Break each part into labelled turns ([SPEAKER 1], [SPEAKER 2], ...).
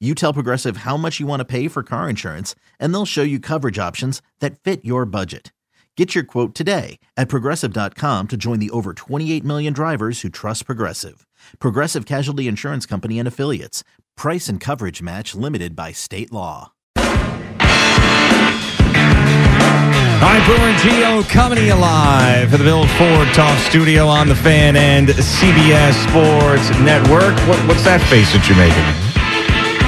[SPEAKER 1] You tell Progressive how much you want to pay for car insurance, and they'll show you coverage options that fit your budget. Get your quote today at progressive.com to join the over 28 million drivers who trust Progressive. Progressive Casualty Insurance Company and Affiliates. Price and coverage match limited by state law.
[SPEAKER 2] Right, Boomer and Gio coming to you live for the Bill Ford Talk Studio on the Fan and CBS Sports Network. What, what's that face that you're making?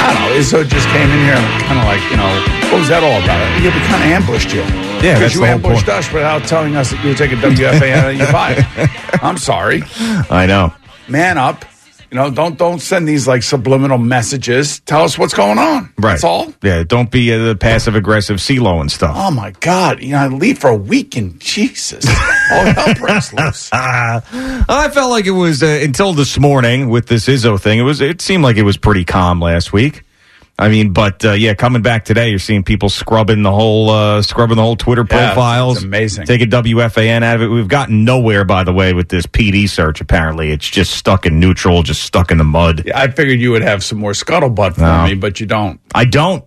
[SPEAKER 3] I don't know. Izzo just came in here and kind of like, you know, what was that all about? Yeah, we kind of ambushed you.
[SPEAKER 2] Yeah,
[SPEAKER 3] because you
[SPEAKER 2] the whole
[SPEAKER 3] ambushed
[SPEAKER 2] point.
[SPEAKER 3] us without telling us that you were taking WFAN and you buy it. I'm sorry.
[SPEAKER 2] I know.
[SPEAKER 3] Man up. You know, don't don't send these like subliminal messages. Tell us what's going on.
[SPEAKER 2] Right.
[SPEAKER 3] That's all.
[SPEAKER 2] Yeah, don't be uh, the passive aggressive CeeLo and stuff.
[SPEAKER 3] Oh my God! You know, I leave for a week and Jesus, all hell breaks loose.
[SPEAKER 2] I felt like it was uh, until this morning with this Izzo thing. It was. It seemed like it was pretty calm last week. I mean, but uh, yeah, coming back today, you're seeing people scrubbing the whole uh, scrubbing the whole Twitter
[SPEAKER 3] Yeah,
[SPEAKER 2] profiles.
[SPEAKER 3] amazing.
[SPEAKER 2] Taking WFAN out of it. We've gotten nowhere, by the way, with this PD search. Apparently, it's just stuck in neutral, just stuck in the mud.
[SPEAKER 3] Yeah, I figured you would have some more scuttlebutt for
[SPEAKER 2] No.
[SPEAKER 3] me, but you don't.
[SPEAKER 2] I don't.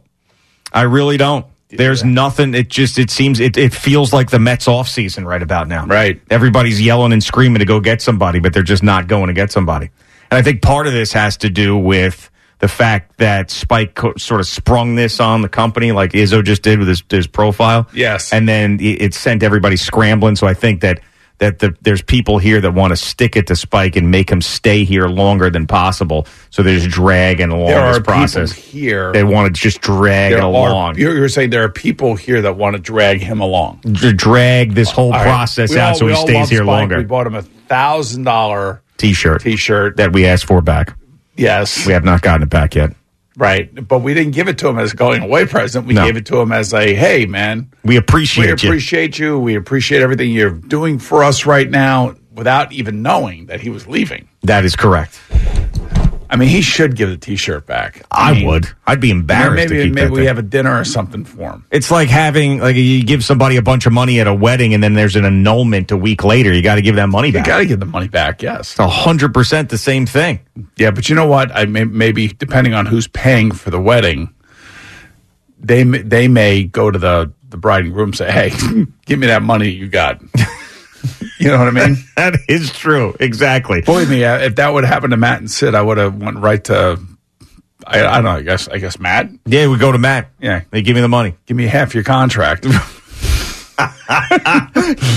[SPEAKER 2] I really don't. There's nothing. It just it seems it, it feels like the Mets off season right about now.
[SPEAKER 3] Right.
[SPEAKER 2] Everybody's yelling and screaming to go get somebody, but they're just not going to get somebody. And I think part of this has to do with the fact that Spike co- sort of sprung this on the company, like Izzo just did with his, his profile.
[SPEAKER 3] Yes.
[SPEAKER 2] And then it, it sent everybody scrambling. So I think that that the, there's people here that want to stick it to Spike and make him stay here longer than possible. So there's dragging along
[SPEAKER 3] There
[SPEAKER 2] this process.
[SPEAKER 3] people here.
[SPEAKER 2] They want to just drag it along.
[SPEAKER 3] are, you're, saying there are people here that want to drag him along.
[SPEAKER 2] to drag this whole
[SPEAKER 3] All
[SPEAKER 2] process
[SPEAKER 3] We
[SPEAKER 2] out
[SPEAKER 3] all-
[SPEAKER 2] so he stays here
[SPEAKER 3] Spike.
[SPEAKER 2] longer.
[SPEAKER 3] We bought him a thousand dollar
[SPEAKER 2] T-shirt
[SPEAKER 3] t-shirt.
[SPEAKER 2] that we asked for back.
[SPEAKER 3] Yes,
[SPEAKER 2] We have not gotten it back yet.
[SPEAKER 3] right. But we didn't give it to him as a going away present. We
[SPEAKER 2] No.
[SPEAKER 3] gave it to him as a hey, man,
[SPEAKER 2] We appreciate
[SPEAKER 3] we
[SPEAKER 2] you.
[SPEAKER 3] appreciate you. We appreciate everything you're doing for us right now, without even knowing that he was leaving.
[SPEAKER 2] that is correct.
[SPEAKER 3] I mean, he should give the t-shirt back.
[SPEAKER 2] I,
[SPEAKER 3] mean,
[SPEAKER 2] would. I'd be embarrassed. to
[SPEAKER 3] maybe maybe we
[SPEAKER 2] thing.
[SPEAKER 3] have a dinner or something for him.
[SPEAKER 2] It's like having like you give somebody a bunch of money at a wedding and then there's an annulment a week later. You got to give that money back.
[SPEAKER 3] You got to give the money back. Yes.
[SPEAKER 2] A hundred percent the same thing.
[SPEAKER 3] Yeah, but you know what? I may, maybe depending on who's paying for the wedding, they may- they may go to the the bride and groom and say, "Hey, give me that money you got." you know what I mean?
[SPEAKER 2] That is true. Exactly.
[SPEAKER 3] Believe me, uh, if that would happen to Matt and Sid, I would have went right to. I, I don't know. I guess I guess Matt.
[SPEAKER 2] Yeah, we go to Matt.
[SPEAKER 3] Yeah.
[SPEAKER 2] They give me the money.
[SPEAKER 3] Give me half your contract.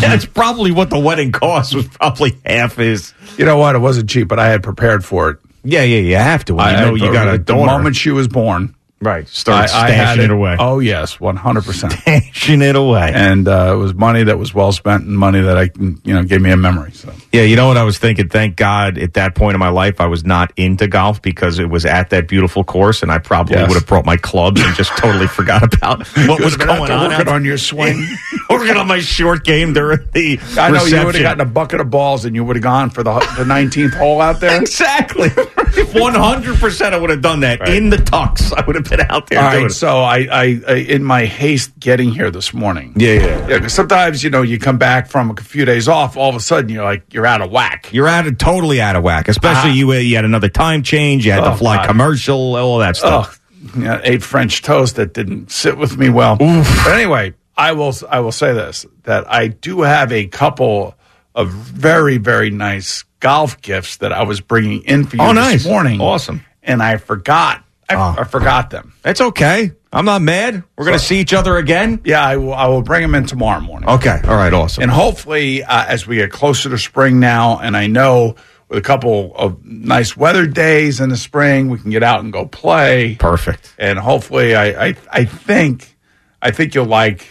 [SPEAKER 2] That's probably what the wedding cost was. Probably half is.
[SPEAKER 3] you know what? It wasn't cheap, but I had prepared for it.
[SPEAKER 2] Yeah, yeah, you have to. When you
[SPEAKER 3] I-
[SPEAKER 2] know
[SPEAKER 3] I-
[SPEAKER 2] you got a
[SPEAKER 3] the moment she was born.
[SPEAKER 2] Right. Start
[SPEAKER 3] I, I
[SPEAKER 2] stashing it away.
[SPEAKER 3] Oh yes, one hundred percent.
[SPEAKER 2] Stashing it away.
[SPEAKER 3] and uh, it was money that was well spent and money that I you know, gave me a memory. So
[SPEAKER 2] Yeah, you know what I was thinking? Thank God at that point in my life I was not into golf because it was at that beautiful course and I probably
[SPEAKER 3] Yes.
[SPEAKER 2] would have brought my clubs and just totally forgot about what was going on.
[SPEAKER 3] work it
[SPEAKER 2] out-
[SPEAKER 3] on your swing.
[SPEAKER 2] working on my short game during the
[SPEAKER 3] I know you would have gotten a bucket of balls and you would have gone for the the nineteenth hole out there.
[SPEAKER 2] Exactly. 100% I would have done that. In the tux. I would have been out there
[SPEAKER 3] All
[SPEAKER 2] doing
[SPEAKER 3] right, so I, I, I, in my haste getting here this morning,
[SPEAKER 2] Yeah, yeah.
[SPEAKER 3] yeah, sometimes you know you come back from a few days off, all of a sudden you're like you're out of whack.
[SPEAKER 2] You're out of totally out of whack. Especially
[SPEAKER 3] Ah.
[SPEAKER 2] you. uh, You had another time change. You had to
[SPEAKER 3] Oh,
[SPEAKER 2] fly
[SPEAKER 3] God.
[SPEAKER 2] commercial. All that stuff.
[SPEAKER 3] Oh, yeah, ate French toast that didn't sit with me well. But anyway, I will I will say this that I do have a couple of very very nice golf gifts that I was bringing in for you
[SPEAKER 2] Oh,
[SPEAKER 3] this
[SPEAKER 2] nice.
[SPEAKER 3] morning.
[SPEAKER 2] Awesome.
[SPEAKER 3] and I forgot I,
[SPEAKER 2] Oh.
[SPEAKER 3] I forgot them.
[SPEAKER 2] That's okay. I'm not mad. We're going to see each other again.
[SPEAKER 3] Yeah, I will, I will bring him in tomorrow morning.
[SPEAKER 2] Okay. All right. Awesome.
[SPEAKER 3] And hopefully, uh, as we get closer to spring now, and I know with a couple of nice weather days in the spring, we can get out and go play.
[SPEAKER 2] Perfect.
[SPEAKER 3] And hopefully, I, I, I think, I think you'll like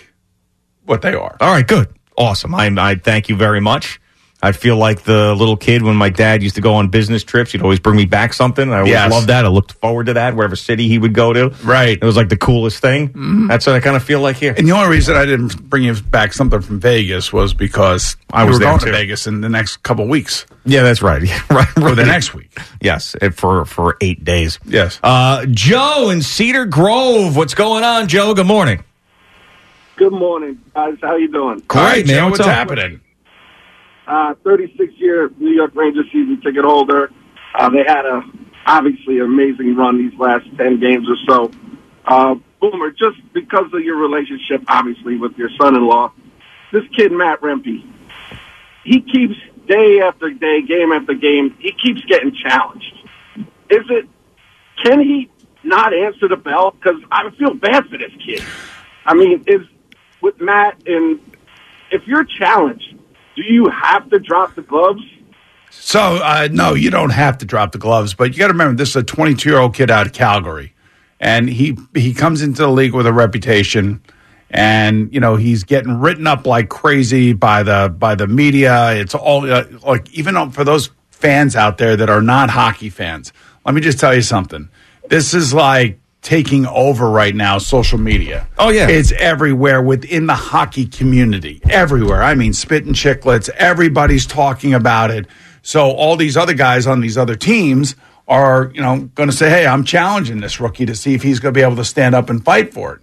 [SPEAKER 3] what they are.
[SPEAKER 2] All right. Good. Awesome. I, I thank you very much. I feel like the little kid when my dad used to go on business trips. He'd always bring me back something. I always
[SPEAKER 3] Yes.
[SPEAKER 2] loved that. I looked forward to that, wherever city he would go to.
[SPEAKER 3] Right.
[SPEAKER 2] It was like the coolest thing. That's what I kind of feel like here.
[SPEAKER 3] And the only reason I didn't bring you back something from Vegas was because
[SPEAKER 2] I
[SPEAKER 3] you
[SPEAKER 2] was
[SPEAKER 3] were going
[SPEAKER 2] too.
[SPEAKER 3] to Vegas in the next couple weeks
[SPEAKER 2] Yeah, that's right. Yeah, right.
[SPEAKER 3] or
[SPEAKER 2] right.
[SPEAKER 3] the next week.
[SPEAKER 2] Yes, for for eight days.
[SPEAKER 3] Yes.
[SPEAKER 2] Uh, Joe in Cedar Grove. What's going on, Joe? Good morning.
[SPEAKER 4] Good morning, guys. How you doing?
[SPEAKER 2] Great,
[SPEAKER 3] All right,
[SPEAKER 2] man. What's
[SPEAKER 3] what's
[SPEAKER 2] up?
[SPEAKER 3] happening?
[SPEAKER 4] Uh, 36 year New York Rangers season ticket holder. Uh, they had a obviously amazing run these last 10 games or so. Uh, Boomer, just because of your relationship, obviously, with your son-in-law, this kid Matt Rempe, he keeps day after day, game after game, he keeps getting challenged. Is it? Can he not answer the bell? Because I feel bad for this kid. I mean, is with Matt and if you're challenged, do you have to drop the gloves?
[SPEAKER 3] So, uh, no, you don't have to drop the gloves, but you got to remember this is a 22 year old kid out of Calgary, and he he comes into the league with a reputation, and you know he's getting written up like crazy by the by the media. It's all uh, like even for those fans out there that are not hockey fans. Let me just tell you something. This is like taking over right now social media.
[SPEAKER 2] Oh, yeah.
[SPEAKER 3] It's everywhere within the hockey community. Everywhere. I mean, Spittin' Chiclets. Everybody's talking about it. So all these other guys on these other teams are, you know, going to say, "Hey, I'm challenging this rookie to see if he's going to be able to stand up and fight for it."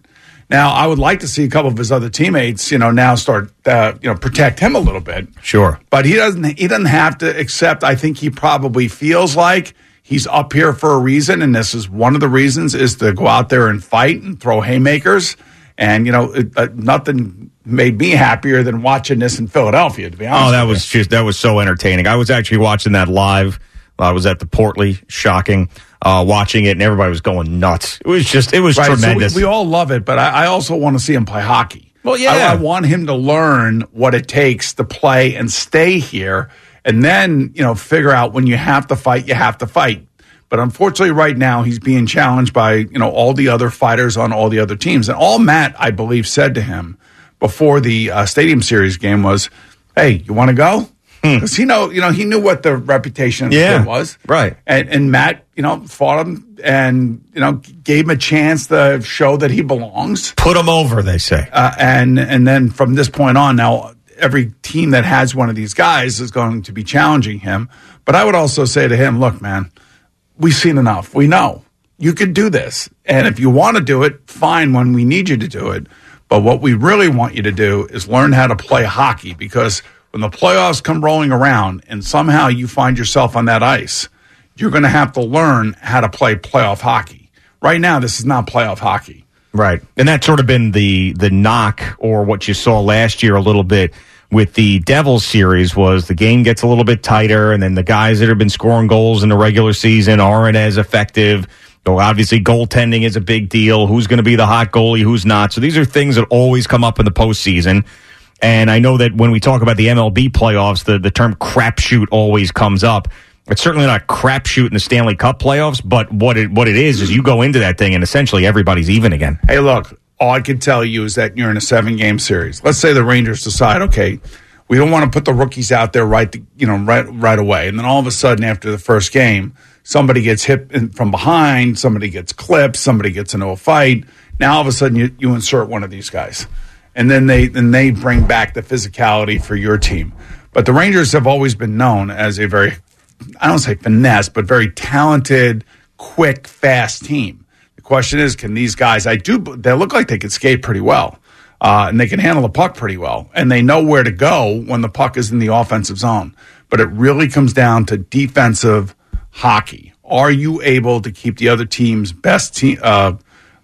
[SPEAKER 3] Now, I would like to see a couple of his other teammates, you know, now start, uh, you know, protect him a little bit.
[SPEAKER 2] Sure.
[SPEAKER 3] But he doesn't. He doesn't have to accept. I think he probably feels like he's up here for a reason, and this is one of the reasons is to go out there and fight and throw haymakers. And you know, it, uh, nothing made me happier than watching this in Philadelphia. To be honest,
[SPEAKER 2] Oh, that was just that was so entertaining. I was actually watching that live. I was at the Portly, shocking, uh, watching it, and everybody was going nuts. It was just, it was
[SPEAKER 3] Right, so
[SPEAKER 2] tremendous.
[SPEAKER 3] we, we all love it, but I, I also want to see him play hockey.
[SPEAKER 2] Well, yeah.
[SPEAKER 3] I, I want him to learn what it takes to play and stay here, and then you know figure out when you have to fight, you have to fight. But unfortunately, right now he's being challenged by you know all the other fighters on all the other teams, and all Matt I believe said to him before the uh, Stadium Series game was, "Hey, you want to go?" Because he know you know he knew what the reputation of
[SPEAKER 2] Hmm. Yeah,
[SPEAKER 3] was,
[SPEAKER 2] right.
[SPEAKER 3] and, and Matt, you know, fought him and you know gave him a chance to show that he belongs.
[SPEAKER 2] Put him over, they say.
[SPEAKER 3] Uh, and and then from this point on, now every team that has one of these guys is going to be challenging him. But I would also say to him, look, man, we've seen enough. We know you could do this, and if you want to do it, fine. When we need you to do it, but what we really want you to do is learn how to play hockey because when the playoffs come rolling around and somehow you find yourself on that ice, you're going to have to learn how to play playoff hockey. Right now, this is not playoff hockey.
[SPEAKER 2] Right. And that's sort of been the the knock or what you saw last year a little bit with the Devils series was the game gets a little bit tighter and then the guys that have been scoring goals in the regular season aren't as effective. So obviously goaltending is a big deal. Who's going to be the hot goalie? Who's not? So these are things that always come up in the postseason. And I know that when we talk about the MLB playoffs, the, the term crapshoot always comes up. It's certainly not crapshoot in the Stanley Cup playoffs, but what it what it is is you go into that thing and essentially everybody's even again.
[SPEAKER 3] Hey, look, all I can tell you is that you're in a seven game series. Let's say the Rangers decide, okay, we don't want to put the rookies out there right, you know, right, right away. And then all of a sudden, after the first game, somebody gets hit from behind, somebody gets clipped, somebody gets into a fight. Now all of a sudden, you, you insert one of these guys, and then they then they bring back the physicality for your team. But the Rangers have always been known as a very, I don't say finesse, but very talented, quick, fast team. The question is, can these guys? I do. They look like they could skate pretty well, uh, and they can handle the puck pretty well, and they know where to go when the puck is in the offensive zone. But it really comes down to defensive hockey. Are you able to keep the other team's best team uh,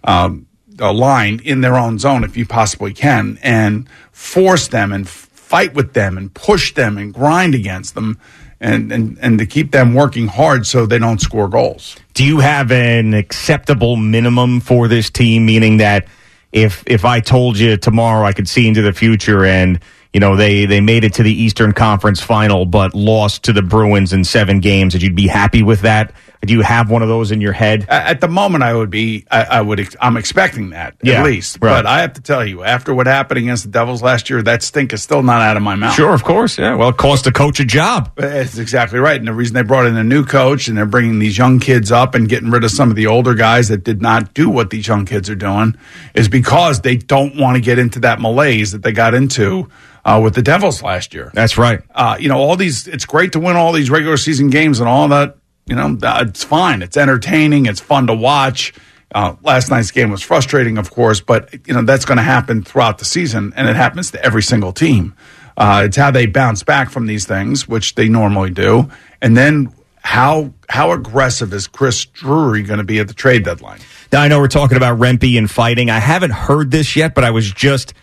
[SPEAKER 3] um, uh, line in their own zone if you possibly can, and force them and fight with them and push them and grind against them? And, and, and to keep them working hard so they don't score goals.
[SPEAKER 2] Do you have an acceptable minimum for this team? Meaning that if if I told you tomorrow I could see into the future and you know they they made it to the Eastern Conference Final but lost to the Bruins in seven games, that you'd be happy with that? Do you have one of those in your head?
[SPEAKER 3] At the moment, I would be, I, I would, ex- I'm expecting that
[SPEAKER 2] Yeah,
[SPEAKER 3] at least.
[SPEAKER 2] right.
[SPEAKER 3] But I have to tell you, after what happened against the Devils last year, that stink is still not out of my mouth.
[SPEAKER 2] Sure, of course. Yeah. Well, it cost the coach a job.
[SPEAKER 3] That's exactly right. And the reason they brought in a new coach and they're bringing these young kids up and getting rid of some of the older guys that did not do what these young kids are doing is because they don't want to get into that malaise that they got into uh, with the Devils last year.
[SPEAKER 2] That's right.
[SPEAKER 3] Uh, you know, all these, it's great to win all these regular season games and all that. You know, uh, it's fine. It's entertaining. It's fun to watch. Uh, last night's game was frustrating, of course, but, you know, that's going to happen throughout the season, and it happens to every single team. Uh, it's how they bounce back from these things, which they normally do. And then how how aggressive is Chris Drury going to be at the trade deadline?
[SPEAKER 2] Now I know we're talking about Rempe and fighting. I haven't heard this yet, but I was just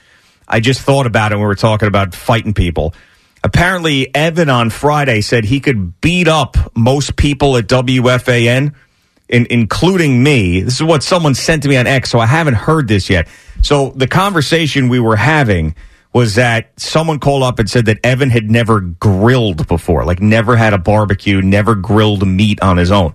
[SPEAKER 2] I just thought about it when we were talking about fighting people. Apparently, Evan on Friday said he could beat up most people at WFAN, in, including me. This is what someone sent to me on X, so I haven't heard this yet. So the conversation we were having was that someone called up and said that Evan had never grilled before, like never had a barbecue, never grilled meat on his own.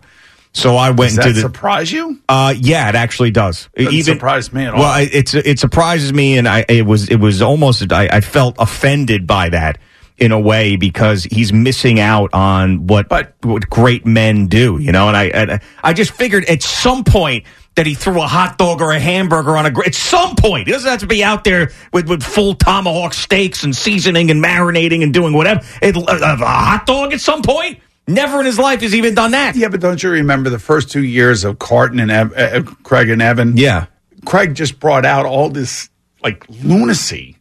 [SPEAKER 2] So I went
[SPEAKER 3] Does that
[SPEAKER 2] into the
[SPEAKER 3] surprise you?
[SPEAKER 2] uh, yeah, it actually does.
[SPEAKER 3] Doesn't surprise me at all.
[SPEAKER 2] Well, I, it's it surprises me, and I it was it was almost I, I felt offended by that in a way because he's missing out on what
[SPEAKER 3] But-
[SPEAKER 2] what great men do, you know. And I and I just figured at some point that he threw a hot dog or a hamburger on a grill. At some point, he doesn't have to be out there with, with full tomahawk steaks and seasoning and marinating and doing whatever. It, a, a hot dog at some point. Never in his life has he even done that.
[SPEAKER 3] Yeah, but don't you remember the first two years of Carton and Ev- uh, uh Craig and Evan?
[SPEAKER 2] Yeah.
[SPEAKER 3] Craig just brought out all this like lunacy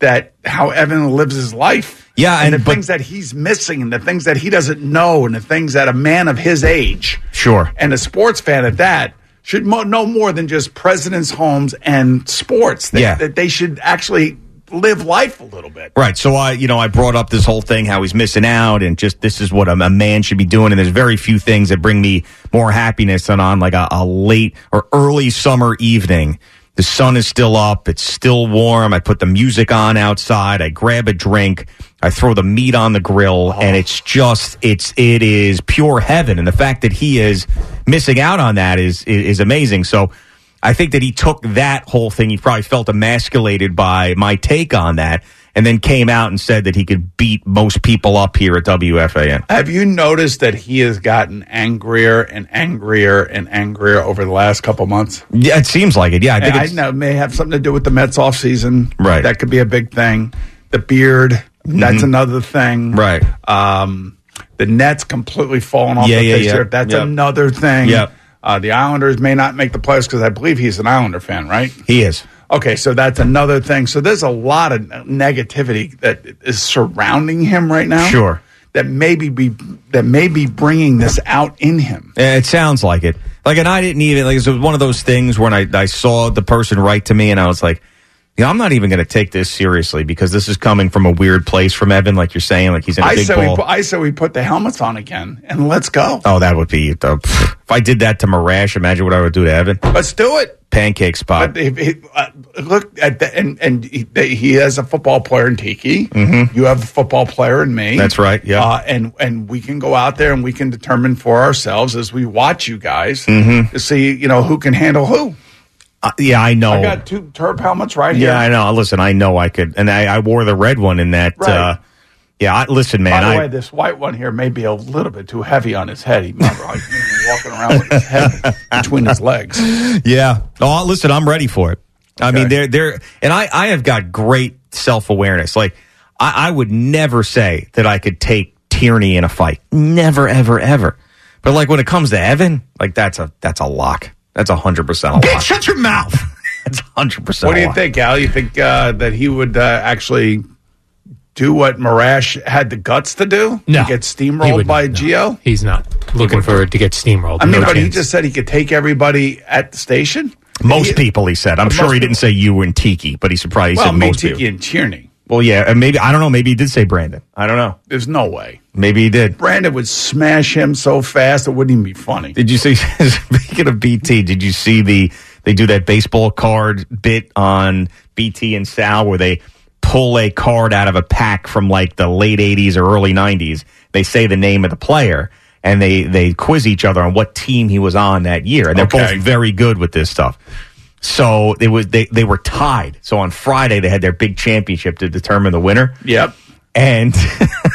[SPEAKER 3] that how Evan lives his life.
[SPEAKER 2] Yeah,
[SPEAKER 3] and,
[SPEAKER 2] and-
[SPEAKER 3] the
[SPEAKER 2] but-
[SPEAKER 3] things that he's missing, and the things that he doesn't know, and the things that a man of his age,
[SPEAKER 2] Sure.
[SPEAKER 3] and a sports fan at that, should mo- know more than just presidents' homes and sports. That,
[SPEAKER 2] Yeah.
[SPEAKER 3] that they should actually live life a little bit.
[SPEAKER 2] Right. So I, you know, I brought up this whole thing how he's missing out, and just this is what a, a man should be doing. And there's very few things that bring me more happiness than on like a, a late or early summer evening. The sun is still up. It's still warm. I put the music on outside. I grab a drink. I throw the meat on the grill, oh. and it's just it's it is pure heaven. And the fact that he is missing out on that is is, is amazing. So. I think that he took that whole thing. He probably felt emasculated by my take on that, and then came out and said that he could beat most people up here at WFAN.
[SPEAKER 3] Have you noticed that he has gotten angrier and angrier and angrier over the last couple months?
[SPEAKER 2] Yeah, it seems like it. Yeah, I think
[SPEAKER 3] I know it may have something to do with the Mets off season.
[SPEAKER 2] Right.
[SPEAKER 3] That could be a big thing. The beard, that's another thing.
[SPEAKER 2] Right.
[SPEAKER 3] Um, the Nets completely falling off
[SPEAKER 2] Yeah,
[SPEAKER 3] the
[SPEAKER 2] yeah,
[SPEAKER 3] face
[SPEAKER 2] yeah.
[SPEAKER 3] That's
[SPEAKER 2] Yep.
[SPEAKER 3] another thing.
[SPEAKER 2] Yep.
[SPEAKER 3] Uh, the Islanders may not make the playoffs because I believe he's an Islander fan, right?
[SPEAKER 2] he is.
[SPEAKER 3] Okay, so that's another thing. So there's a lot of negativity that is surrounding him right now.
[SPEAKER 2] Sure.
[SPEAKER 3] That maybe be that may be bringing this out in him.
[SPEAKER 2] Yeah, It sounds like it. Like, and I didn't even like. It was one of those things when I I saw the person write to me, and I was like, yeah, I'm not even going to take this seriously because this is coming from a weird place from Evan, like you're saying, like he's in a
[SPEAKER 3] I
[SPEAKER 2] big
[SPEAKER 3] say we I say we put the helmets on again and let's go.
[SPEAKER 2] oh, that would be the, if I did that to Marash. Imagine what I would do to Evan.
[SPEAKER 3] Let's do it.
[SPEAKER 2] Pancake spot.
[SPEAKER 3] But if, if, uh, look at the, and and he, he has a football player in Tiki. You have a football player in me.
[SPEAKER 2] Mm-hmm. That's right, yeah.
[SPEAKER 3] Uh, and and we can go out there and we can determine for ourselves as we watch you guys
[SPEAKER 2] Mm-hmm.
[SPEAKER 3] to see you know who can handle who.
[SPEAKER 2] Uh, yeah, I know.
[SPEAKER 3] I got two turb helmets right here.
[SPEAKER 2] Yeah, I know. Listen, I know I could, and I, I wore the red one in that.
[SPEAKER 3] Right.
[SPEAKER 2] Uh, yeah, I, listen, man.
[SPEAKER 3] By the
[SPEAKER 2] I,
[SPEAKER 3] way, this white one here may be a little bit too heavy on his head. He remember like, walking around with his head between his legs.
[SPEAKER 2] yeah. Oh, listen, I'm ready for it. I mean,
[SPEAKER 3] Okay.
[SPEAKER 2] they're they're, and I I have got great self awareness. Like, I, I would never say that I could take Tierney in a fight. Never, ever, ever. But like when it comes to Evan, like that's a that's a lock. That's a hundred percent a lock.
[SPEAKER 5] Shut your mouth.
[SPEAKER 2] That's a hundred percent.
[SPEAKER 3] What do you think, Al? You think uh, that he would uh, actually do what Marash had the guts to do?
[SPEAKER 5] No.
[SPEAKER 3] To get steamrolled by
[SPEAKER 5] not, no.
[SPEAKER 3] Gio?
[SPEAKER 5] He's not looking for it to get steamrolled.
[SPEAKER 3] I mean,
[SPEAKER 5] No
[SPEAKER 3] but he just said he could take everybody at the station.
[SPEAKER 2] Most
[SPEAKER 3] He-
[SPEAKER 2] people, he said. I'm sure he didn't
[SPEAKER 3] people.
[SPEAKER 2] say you and Tiki, but he surprised. He
[SPEAKER 3] Well,
[SPEAKER 2] said
[SPEAKER 3] me,
[SPEAKER 2] most
[SPEAKER 3] Tiki,
[SPEAKER 2] people.
[SPEAKER 3] and Tierney.
[SPEAKER 2] Well, yeah, and maybe I don't know. Maybe he did say Brandon. I don't know.
[SPEAKER 3] There's no way.
[SPEAKER 2] Maybe he did.
[SPEAKER 3] Brandon would smash him so fast it wouldn't even be funny.
[SPEAKER 2] Did you see? Speaking of BT, did you see the they do that baseball card bit on BT and Sal where they pull a card out of a pack from like the late '80s or early '90s? They say the name of the player and they they quiz each other on what team he was on that year, and they're
[SPEAKER 3] Okay.
[SPEAKER 2] both very good with this stuff. So it was they they were tied. So on Friday they had their big championship to determine the winner.
[SPEAKER 3] Yep.
[SPEAKER 2] And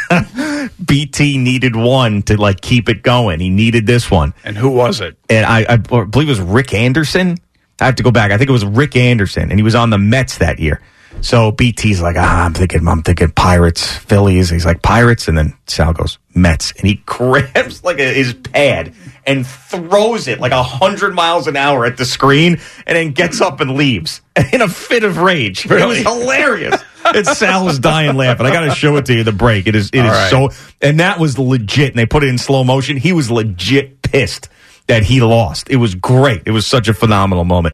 [SPEAKER 2] BT needed one to like keep it going. He needed this one
[SPEAKER 3] And who was it?
[SPEAKER 2] and I, I believe it was Rick Anderson. I have to go back. I think it was Rick Anderson, and he was on the Mets that year. So BT's like, ah, I'm thinking, I'm thinking Pirates, Phillies. He's like Pirates, and then Sal goes Mets, and he grabs like a, his pad and throws it like a hundred miles an hour at the screen, and then gets up and leaves in a fit of rage. It was hilarious. and Sal was dying laughing. I got to show it to you. The break. It is. It is
[SPEAKER 3] right.
[SPEAKER 2] so. And that was legit. And they put it in slow motion. He was legit pissed that he lost. It was great. It was such a phenomenal moment.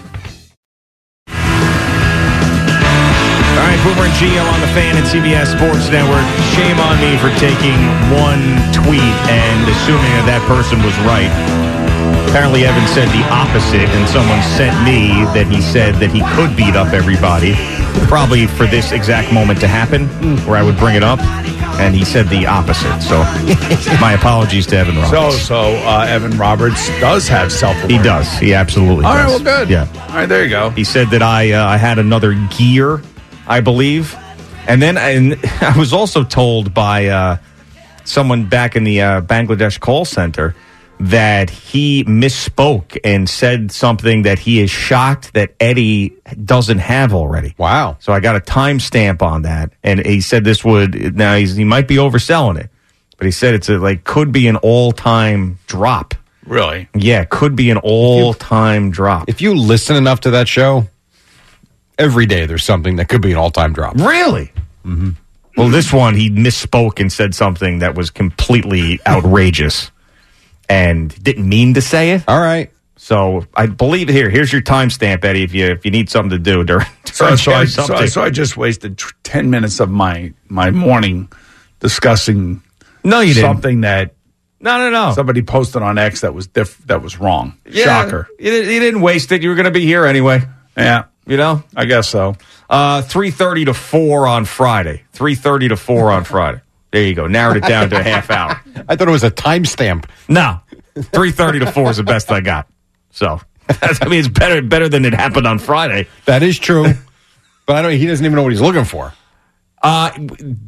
[SPEAKER 2] All right, Boomer and Gio on the fan at CBS Sports Network. Shame on me for taking one tweet and assuming that that person was right. Apparently, Evan said the opposite, and someone sent me that he said that he could beat up everybody, probably for this exact moment to happen, where I would bring it up. And he said the opposite. So, my apologies to Evan
[SPEAKER 3] So,
[SPEAKER 2] Roberts.
[SPEAKER 3] so uh, Evan Roberts does have self
[SPEAKER 2] he does. He absolutely
[SPEAKER 3] All right,
[SPEAKER 2] does.
[SPEAKER 3] well, good.
[SPEAKER 2] Yeah.
[SPEAKER 3] All right, there you go.
[SPEAKER 2] He said that I uh, I had another gear, I believe, and then and I was also told by uh, someone back in the uh, Bangladesh call center that he misspoke and said something that he is shocked that Eddie doesn't have already.
[SPEAKER 6] Wow.
[SPEAKER 2] So I got a timestamp on that, and he said this would now he's, he might be overselling it, but he said it's a, like could be an all time drop.
[SPEAKER 3] Really?
[SPEAKER 2] Yeah, could be an all time drop.
[SPEAKER 6] If you listen enough to that show, every day there's something that could be an all time drop.
[SPEAKER 2] Really? Mm-hmm. Well, this one he misspoke and said something that was completely outrageous, and didn't mean to say it.
[SPEAKER 6] All right.
[SPEAKER 2] So I believe here. Here's your timestamp, Eddie. If you if you need something to do during,
[SPEAKER 3] So,
[SPEAKER 2] during
[SPEAKER 3] so, I, so,
[SPEAKER 2] something.
[SPEAKER 3] so I just wasted t- 10 minutes of my, my morning discussing
[SPEAKER 2] no, you didn't.
[SPEAKER 3] something that
[SPEAKER 2] No, no, no.
[SPEAKER 3] somebody posted on X that was diff- that was wrong.
[SPEAKER 2] Yeah,
[SPEAKER 3] Shocker.
[SPEAKER 2] You, you didn't waste it. You were going to be here anyway.
[SPEAKER 3] Yeah,
[SPEAKER 2] You know.
[SPEAKER 3] I guess so.
[SPEAKER 2] Uh, three thirty to four on Friday. Three thirty to four on Friday. There you go. Narrowed it down to a half hour.
[SPEAKER 6] I thought it was a timestamp.
[SPEAKER 2] No, three thirty to four is the best I got. So, I mean, it's better better than it happened on Friday.
[SPEAKER 6] That is true. but I don't he doesn't even know what he's looking for.
[SPEAKER 2] Uh,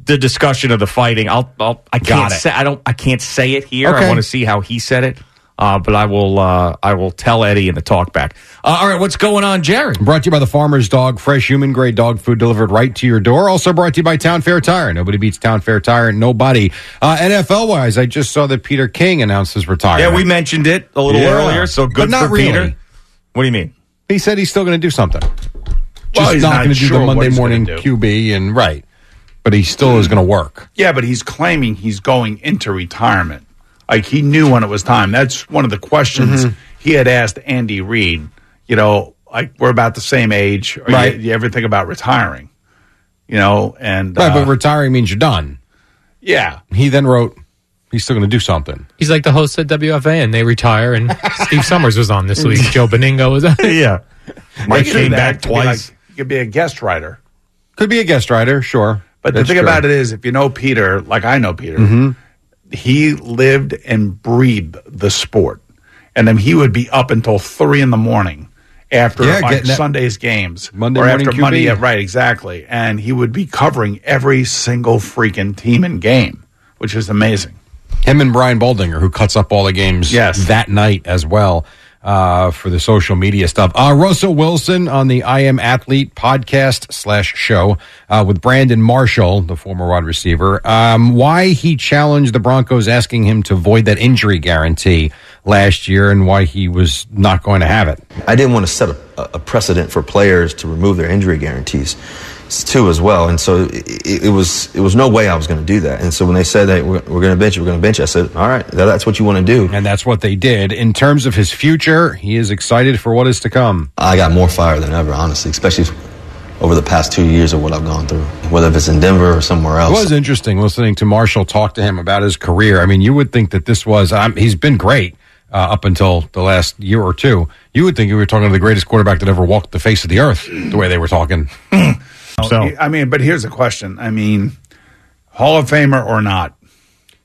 [SPEAKER 2] the discussion of the fighting. I'll. I'll I can't
[SPEAKER 6] Got it.
[SPEAKER 2] say. I don't. I can't say it here. I want to see how he said it. Uh, but I will. Uh, I will tell Eddie in the talk back. Uh, all right, what's going on, Jerry?
[SPEAKER 6] Brought to you by the Farmer's Dog, fresh human grade dog food delivered right to your door. Also brought to you by Town Fair Tire. Nobody beats Town Fair Tire. Nobody. Uh, NFL wise, I just saw that Peter King announced his retirement.
[SPEAKER 2] Yeah, we mentioned it a little
[SPEAKER 6] Yeah.
[SPEAKER 2] earlier. So
[SPEAKER 6] But
[SPEAKER 2] good
[SPEAKER 6] not
[SPEAKER 2] for
[SPEAKER 6] really.
[SPEAKER 2] Peter. What do you mean?
[SPEAKER 6] He said he's still going to do something.
[SPEAKER 3] Well,
[SPEAKER 6] Just
[SPEAKER 3] he's
[SPEAKER 6] not,
[SPEAKER 3] not
[SPEAKER 6] going to do the Monday morning. QB and right. But he still is going to work.
[SPEAKER 3] Yeah, but he's claiming he's going into retirement. Like he knew when it was time. That's one of the questions
[SPEAKER 6] Mm-hmm.
[SPEAKER 3] he had asked Andy Reid. You know, like we're about the same age. Or
[SPEAKER 6] Right.
[SPEAKER 3] You, you ever think about retiring? You know, and
[SPEAKER 6] Right,
[SPEAKER 3] uh,
[SPEAKER 6] but retiring means you're done.
[SPEAKER 3] yeah,
[SPEAKER 6] He then wrote, he's still going to do something.
[SPEAKER 5] He's like the host of WFA, and they retire. And Steve Somers was on this week. Joe Benigno was on.
[SPEAKER 2] yeah. Mike
[SPEAKER 3] You could do
[SPEAKER 2] came
[SPEAKER 3] that.
[SPEAKER 2] back
[SPEAKER 3] It could be like-
[SPEAKER 2] twice.
[SPEAKER 3] could be a guest writer.
[SPEAKER 6] Could be a guest writer, sure.
[SPEAKER 3] But the thing about it is, if you know Peter, like I know Peter,
[SPEAKER 6] Mm-hmm.
[SPEAKER 3] He lived and breathed the sport, and then he would be up until three in the morning after
[SPEAKER 6] Yeah,
[SPEAKER 3] like Sunday's games,
[SPEAKER 6] Monday
[SPEAKER 3] or
[SPEAKER 6] morning
[SPEAKER 3] after
[SPEAKER 6] QB.
[SPEAKER 3] Monday. Yeah, right, exactly. And he would be covering every single freaking team and game, which is amazing.
[SPEAKER 6] Him and Brian Boldinger, who cuts up all the games
[SPEAKER 3] Yes.
[SPEAKER 6] that night as well uh, for the social media stuff. Uh, Russell Wilson on the I Am Athlete podcast slash show uh, with Brandon Marshall, the former wide receiver. Um, why he challenged the Broncos, asking him to void that injury guarantee last year, and why he was not going to have it.
[SPEAKER 7] I didn't want to set a, a precedent for players to remove their injury guarantees too as well. And so it, it was it was no way I was going to do that. And so when they said that we're, we're going to bench, you, we're going to bench, I said, all right, that, that's what you want to do.
[SPEAKER 6] And that's what they did. In terms of his future, he is excited for what is to come.
[SPEAKER 7] I got more fire than ever, honestly, especially over the past two years of what I've gone through, whether if it's in Denver or somewhere else.
[SPEAKER 6] It was interesting listening to Marshall talk to him about his career. I mean, you would think that this was, um, he's been great uh, up until the last year or two. You would think you were talking to the greatest quarterback that ever walked the face of the earth, the way they were talking.
[SPEAKER 2] So
[SPEAKER 3] I mean, but here's a question. I mean, Hall of Famer or not?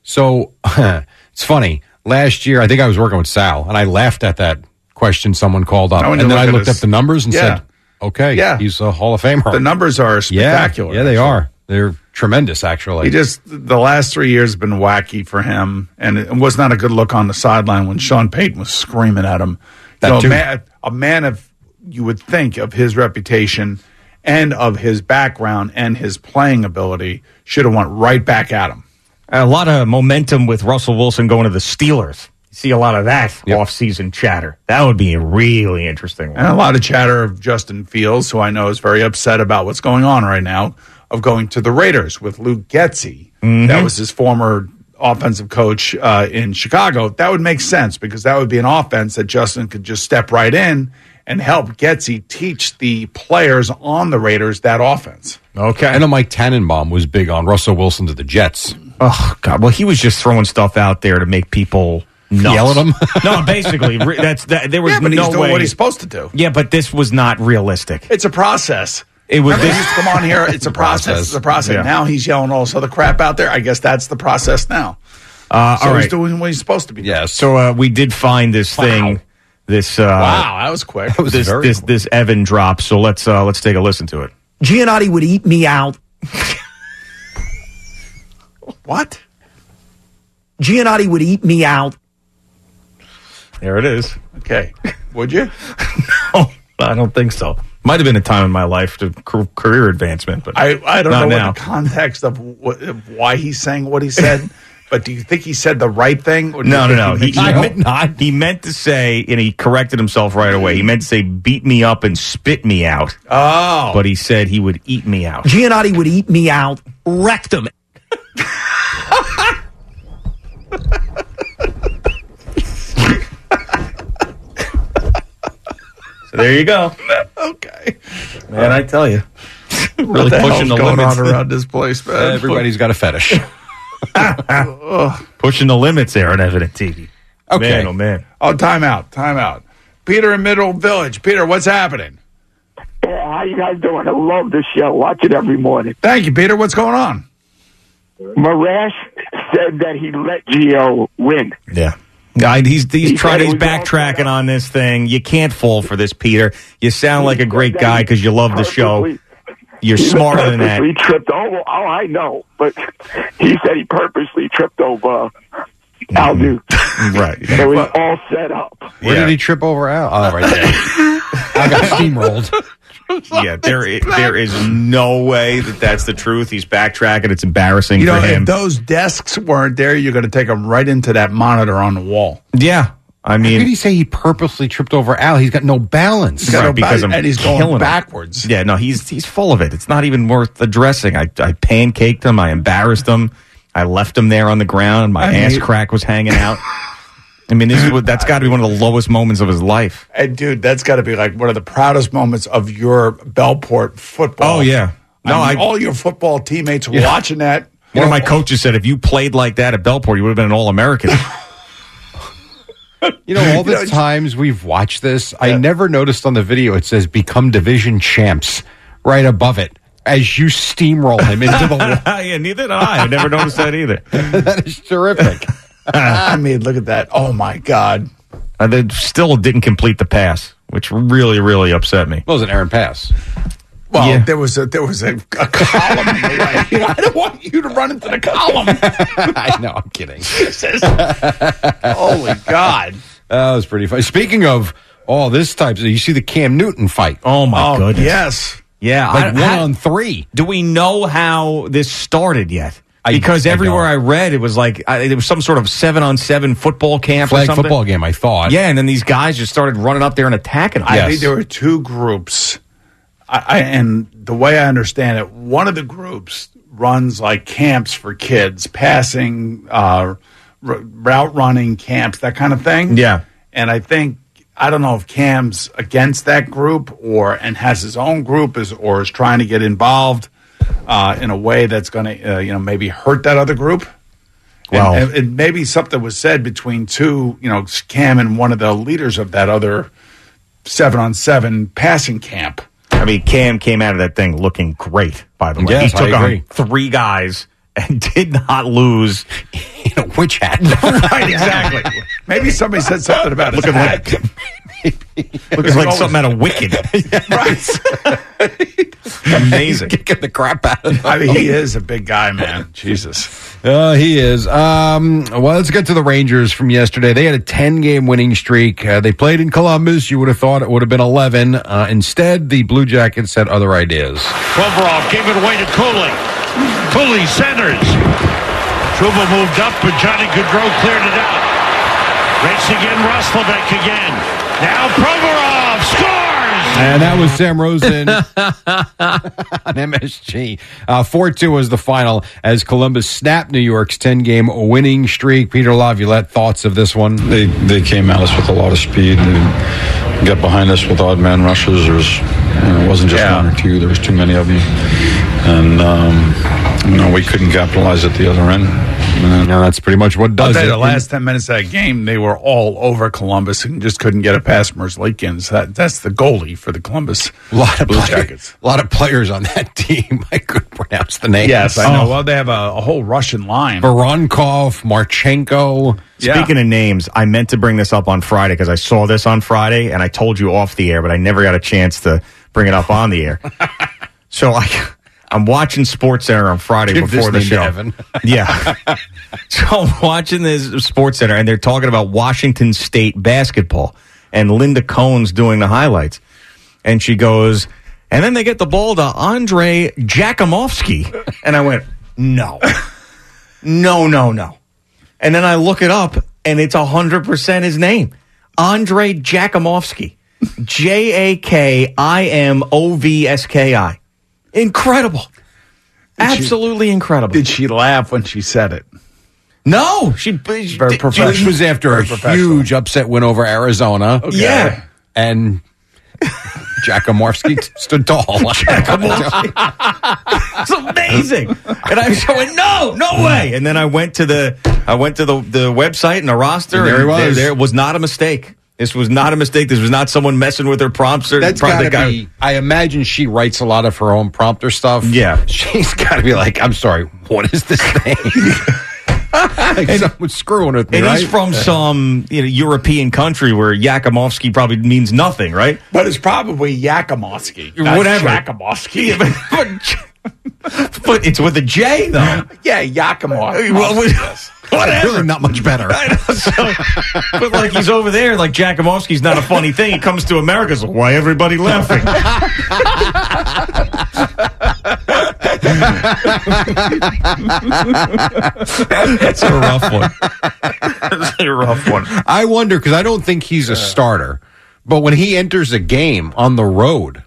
[SPEAKER 6] So it's funny. Last year, I think I was working with Sal, and I laughed at that question someone called up. And then I looked
[SPEAKER 3] his-
[SPEAKER 6] up the numbers and
[SPEAKER 3] Yeah.
[SPEAKER 6] said, okay,
[SPEAKER 3] Yeah.
[SPEAKER 6] he's a Hall of Famer.
[SPEAKER 3] The numbers are spectacular.
[SPEAKER 6] yeah, they
[SPEAKER 3] actually.
[SPEAKER 6] are. They're tremendous, actually.
[SPEAKER 3] He just the last three years have been wacky for him, and it was not a good look on the sideline when Sean Payton was screaming at him.
[SPEAKER 6] That
[SPEAKER 3] You know, a man, a man of you would think of his reputation and of his background and his playing ability should have went right back at him.
[SPEAKER 2] a lot of momentum with Russell Wilson going to the Steelers. You see a lot of that off-season chatter. That would be a really interesting one.
[SPEAKER 3] And a lot of chatter of Justin Fields, who I know is very upset about what's going on right now, of going to the Raiders with Luke Getsy. Mm-hmm. That was his former offensive coach uh, in Chicago. That would make sense because that would be an offense that Justin could just step right in and help Getsy teach the players on the Raiders that offense.
[SPEAKER 2] Okay.
[SPEAKER 6] I know Mike Tannenbaum was big on Russell Wilson to the Jets.
[SPEAKER 2] Oh God! Well, he was just throwing stuff out there to make people nuts.
[SPEAKER 6] Yell at him?
[SPEAKER 2] no, basically, that's that. There was
[SPEAKER 3] Yeah, but
[SPEAKER 2] no
[SPEAKER 3] he's doing
[SPEAKER 2] way.
[SPEAKER 3] what he's supposed to do.
[SPEAKER 2] yeah, but this was not realistic.
[SPEAKER 3] It's a process.
[SPEAKER 2] It was
[SPEAKER 3] Remember, he
[SPEAKER 2] this.
[SPEAKER 3] used to come on here. It's a process. It's a process.
[SPEAKER 2] Yeah.
[SPEAKER 3] Now he's yelling all this other crap out there. I guess that's the process now.
[SPEAKER 2] Uh,
[SPEAKER 3] So
[SPEAKER 2] all
[SPEAKER 3] he's doing what he's supposed to be. doing.
[SPEAKER 6] Yes.
[SPEAKER 2] So uh, we did find this thing. This uh,
[SPEAKER 3] Wow, that was quick.
[SPEAKER 6] That was
[SPEAKER 2] this
[SPEAKER 6] very
[SPEAKER 2] this this Evan drop. So let's uh, let's take a listen to it.
[SPEAKER 8] Giannotti would eat me out.
[SPEAKER 3] What?
[SPEAKER 8] Giannotti would eat me out.
[SPEAKER 2] There it is.
[SPEAKER 3] Okay. Would you?
[SPEAKER 2] no, I don't think so. Might have been a time in my life to career advancement, but
[SPEAKER 3] I, I don't
[SPEAKER 2] not
[SPEAKER 3] know
[SPEAKER 2] now.
[SPEAKER 3] what the context of, what, of why he's saying what he said, but do you think he said the right thing? Or
[SPEAKER 2] No, no, no. He,
[SPEAKER 3] mixed
[SPEAKER 2] he meant not. He meant to say, and he corrected himself right away. He meant to say, "Beat me up and spit me out,"
[SPEAKER 3] oh,
[SPEAKER 2] but he said he would eat me out.
[SPEAKER 8] Giannotti would eat me out. Rectum.
[SPEAKER 2] So there you go,
[SPEAKER 3] okay.
[SPEAKER 2] man. I tell you, really
[SPEAKER 3] What the
[SPEAKER 2] pushing
[SPEAKER 3] hell's
[SPEAKER 2] the
[SPEAKER 3] going
[SPEAKER 2] limits.
[SPEAKER 3] on around this place, man?
[SPEAKER 6] Everybody's got a fetish.
[SPEAKER 2] pushing the limits there on Evident TV.
[SPEAKER 6] Okay.
[SPEAKER 2] Man, oh man.
[SPEAKER 3] Oh, time out, time out. Peter in Middle Village. Peter, what's happening?
[SPEAKER 9] Uh, how you guys doing? I love the show. Watch it every morning.
[SPEAKER 3] Thank you, Peter. What's going on?
[SPEAKER 9] Marash said that he let Gio win.
[SPEAKER 2] Yeah. I, he's he's
[SPEAKER 9] He
[SPEAKER 2] trying he's
[SPEAKER 9] it was all
[SPEAKER 2] backtracking on this thing. You can't fall for this, Peter. You sound like a great guy because you love the show. You're
[SPEAKER 9] he
[SPEAKER 2] smarter than that.
[SPEAKER 9] purposely tripped over. Oh, I know, but he said he purposely tripped over uh, Al mm-hmm. Duke.
[SPEAKER 2] Right.
[SPEAKER 9] It was all set up.
[SPEAKER 6] Where
[SPEAKER 2] Yeah.
[SPEAKER 6] did he trip over Al? Oh, right there. I got steamrolled.
[SPEAKER 2] Yeah, there i- there is no way that that's the truth. He's backtracking. It's embarrassing
[SPEAKER 3] You know,
[SPEAKER 2] for him.
[SPEAKER 3] if those desks weren't there, you're going to take them right into that monitor on the wall.
[SPEAKER 2] yeah, I
[SPEAKER 6] How could he say he purposely tripped over Al? He's got no balance.
[SPEAKER 3] He's got
[SPEAKER 2] Right,
[SPEAKER 3] no
[SPEAKER 2] because
[SPEAKER 3] back-
[SPEAKER 2] I'm
[SPEAKER 3] and he's
[SPEAKER 2] killing
[SPEAKER 3] going
[SPEAKER 2] him.
[SPEAKER 3] backwards.
[SPEAKER 2] yeah, no, he's he's full of it. It's not even worth addressing. I I pancaked him. I embarrassed him. I left him there on the ground. My
[SPEAKER 3] I
[SPEAKER 2] ass
[SPEAKER 3] mean-
[SPEAKER 2] crack was hanging out. I mean, this is that's got to be one of the lowest moments of his life.
[SPEAKER 3] And dude, that's got to be like one of the proudest moments of your Bellport football.
[SPEAKER 2] Oh, yeah.
[SPEAKER 3] No,
[SPEAKER 2] No, I-
[SPEAKER 3] all your football teammates
[SPEAKER 2] Yeah.
[SPEAKER 3] watching that.
[SPEAKER 2] One of my coaches said if you played like that at Bellport, you would have been an All American.
[SPEAKER 6] You know, all the times we've watched this, I never noticed on the video it says become division champs right above it as you steamroll him into the wall.
[SPEAKER 2] yeah, neither did I. I never noticed that either.
[SPEAKER 6] that is terrific.
[SPEAKER 3] I mean, look at that. Oh my God.
[SPEAKER 2] Uh, and then still didn't complete the pass, which really, really upset me.
[SPEAKER 6] Well, it was an errant pass.
[SPEAKER 3] Well,
[SPEAKER 2] Yeah.
[SPEAKER 3] there was a there was a, a column in the way. I don't want you to run into the column.
[SPEAKER 6] I know, I'm kidding.
[SPEAKER 3] Jesus. Holy God.
[SPEAKER 6] That was pretty funny. Speaking of all this type, you see the Cam Newton fight.
[SPEAKER 2] Oh my
[SPEAKER 3] Oh,
[SPEAKER 2] goodness.
[SPEAKER 3] yes.
[SPEAKER 2] Yeah,
[SPEAKER 6] Like
[SPEAKER 2] I-
[SPEAKER 6] one
[SPEAKER 2] I-
[SPEAKER 6] on three.
[SPEAKER 2] Do we know how this started yet?
[SPEAKER 6] I-
[SPEAKER 2] Because
[SPEAKER 6] I
[SPEAKER 2] everywhere
[SPEAKER 6] don't.
[SPEAKER 2] I, read, it was like I, it was some sort of seven on seven football camp or
[SPEAKER 6] Flag
[SPEAKER 2] something.
[SPEAKER 6] football game, I thought.
[SPEAKER 2] Yeah, and then these guys just started running up there and attacking. Them.
[SPEAKER 3] I think there were two groups. I, I, and the way I understand it, one of the groups runs like camps for kids, passing, uh, r- route running camps, that kind of thing.
[SPEAKER 2] Yeah.
[SPEAKER 3] And I think I don't know if Cam's against that group or and has his own group is or is trying to get involved uh, in a way that's going to uh, you know maybe hurt that other group.
[SPEAKER 2] Well-
[SPEAKER 3] and, and, and maybe something was said between two, you know, Cam and one of the leaders of that other seven on seven passing camp.
[SPEAKER 2] I mean, Cam came out of that thing looking great. By the way,
[SPEAKER 6] Yes,
[SPEAKER 2] he took on three guys and did not lose.
[SPEAKER 6] You know, witch hat.
[SPEAKER 2] right, exactly.
[SPEAKER 3] Maybe somebody said something about
[SPEAKER 2] Looking
[SPEAKER 3] hat.
[SPEAKER 2] Looking like something out of Wicked. Right. Amazing.
[SPEAKER 6] Get the crap out of him.
[SPEAKER 3] I mean, he is a big guy, man. Jesus.
[SPEAKER 6] Uh, he is. Um, well, let's get to the Rangers from yesterday. They had a 10 game winning streak. Uh, they played in Columbus. You would have thought it would have been 11. Uh, instead, the Blue Jackets had other ideas.
[SPEAKER 10] Provorov gave it away to Kuraly. Kuraly centers. Trouba moved up, but Johnny Gaudreau cleared it out. Race again, Roslovic again. Now Provorov scores!
[SPEAKER 6] And that was Sam Rosen on MSG. Uh, 4 2 was the final as Columbus snapped New York's 10 game winning streak. Peter Laviolette, thoughts of this one?
[SPEAKER 11] They they came at us with a lot of speed. They got behind us with odd man rushes. There was, you know, it wasn't just
[SPEAKER 3] Yeah.
[SPEAKER 11] one or two. There was too many of them, and um, you know we couldn't capitalize at the other end. And
[SPEAKER 6] Now, that's pretty much what does it.
[SPEAKER 3] the last 10 minutes of that game, they were all over Columbus and just couldn't get it past Merzlikins. That, that's the goalie for the Columbus
[SPEAKER 6] a lot of
[SPEAKER 3] Blue
[SPEAKER 6] play-
[SPEAKER 3] Jackets.
[SPEAKER 6] A lot of players on that team. I couldn't pronounce the names.
[SPEAKER 3] Yes, I know.
[SPEAKER 6] Oh.
[SPEAKER 3] Well, they have a, a whole Russian line.
[SPEAKER 6] Voronkov, Marchenko.
[SPEAKER 3] Yeah.
[SPEAKER 2] Speaking of names, I meant to bring this up on Friday because I saw this on Friday and I told you off the air, but I never got a chance to bring it up on the air. so I, I'm watching Sports Center on Friday
[SPEAKER 6] Give
[SPEAKER 2] before the
[SPEAKER 6] this name to
[SPEAKER 2] show. Yeah. so I'm watching this Sports Center and they're talking about Washington State basketball and Linda Cohn's doing the highlights. And she goes, and then they get the ball to Andre Jakimovski. And I went, no, no, no, no. And then I look it up, and it's 100% his name Andre Jakimovski. J A K I M O V S K I. Incredible. Absolutely incredible.
[SPEAKER 3] Did she laugh when she said it?
[SPEAKER 2] no, she, she
[SPEAKER 3] Very professional.
[SPEAKER 6] This was after
[SPEAKER 3] Very
[SPEAKER 6] a huge upset win over Arizona.
[SPEAKER 2] Yeah.
[SPEAKER 6] And Jakimovski stood tall.
[SPEAKER 2] Jack it's amazing. and I was going, no, no way. And then I went to the I went to the, the website and the roster,
[SPEAKER 6] And there he was.
[SPEAKER 2] There, there was not a mistake. This was not a mistake. This was not someone messing with her prompts. Or
[SPEAKER 6] That's
[SPEAKER 2] probably
[SPEAKER 6] got to
[SPEAKER 2] guy-
[SPEAKER 6] be. I imagine she writes a lot of her own prompter stuff.
[SPEAKER 2] Yeah.
[SPEAKER 6] she's got to be like, "I'm sorry, what is this thing?" like someone's screwing with me,
[SPEAKER 2] And
[SPEAKER 6] right?
[SPEAKER 2] he's from some you know, European country where Yakumovsky probably means nothing, right?
[SPEAKER 3] But it's probably Yakomovsky. not
[SPEAKER 2] Whatever.
[SPEAKER 3] Yakomovsky.
[SPEAKER 2] but, but it's with a J, though.
[SPEAKER 3] yeah, Yakimov.
[SPEAKER 2] Well, we- whatever.
[SPEAKER 6] really not much better.
[SPEAKER 2] I know, so- but like he's over there, like Jakumovsky's not a funny thing. He comes to America, so why everybody laughing? That's a rough one. That's a rough one.
[SPEAKER 6] I wonder because I don't think he's a starter, but when he enters a game on the road,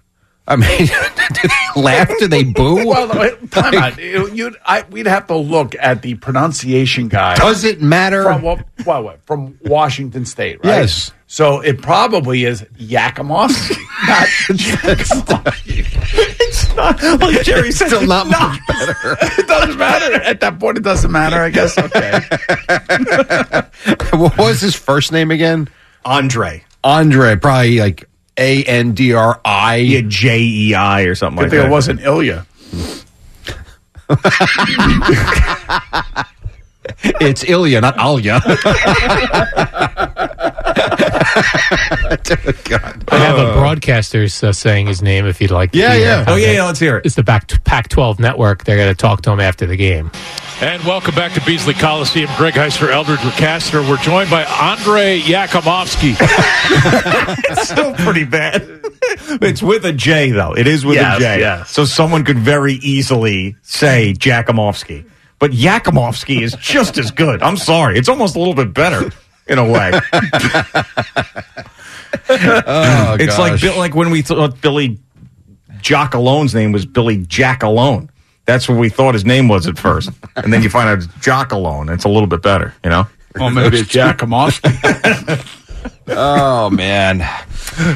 [SPEAKER 6] I mean, do they laugh? Do they boo?
[SPEAKER 3] Well, no, time out. You'd, I, we'd have to look at the pronunciation guy.
[SPEAKER 6] Does it matter?
[SPEAKER 3] From, what, what, what, from Washington State, right?
[SPEAKER 6] Yes.
[SPEAKER 3] So it probably is Yakimov. not
[SPEAKER 2] it's not like Jerry said.
[SPEAKER 6] Still not
[SPEAKER 2] no.
[SPEAKER 6] much better.
[SPEAKER 3] it doesn't matter. At that point, it doesn't matter, I guess. Okay.
[SPEAKER 6] what was his first name again?
[SPEAKER 2] Andre.
[SPEAKER 6] Andre, probably like A N D R I.
[SPEAKER 2] Yeah, J E I or something
[SPEAKER 3] Good
[SPEAKER 2] like
[SPEAKER 3] thing
[SPEAKER 2] that.
[SPEAKER 3] it wasn't Ilya.
[SPEAKER 6] It's Ilya, not Alya. God.
[SPEAKER 5] I have a broadcaster's uh, saying his name if you'd like. To
[SPEAKER 6] Yeah,
[SPEAKER 5] hear
[SPEAKER 6] yeah.
[SPEAKER 5] how
[SPEAKER 2] Oh, yeah,
[SPEAKER 5] they-
[SPEAKER 2] yeah, let's hear it.
[SPEAKER 5] It's the back Pac-12 network. They're going to talk to him after the game.
[SPEAKER 10] And welcome back to Beasley Coliseum. Greg Heister, Eldridge Recasner. We're joined by Andre Yakimovsky.
[SPEAKER 2] It's still pretty bad. it's with a J, though. It is with
[SPEAKER 3] Yes,
[SPEAKER 2] a J.
[SPEAKER 3] yes.
[SPEAKER 2] So someone could very easily say Jakimovsky. But Yakimovsky is just as good. I'm sorry. It's almost a little bit better in a way.
[SPEAKER 6] Oh,
[SPEAKER 2] it's like
[SPEAKER 6] gosh.
[SPEAKER 2] Bill- like when we thought Billy Jock Alone's name was Billy Jack Alone. That's what we thought his name was at first. and then you find out it's Jock Alone. It's a little bit better, you know?
[SPEAKER 3] Well, maybe it's Yakimovsky.
[SPEAKER 6] Oh man.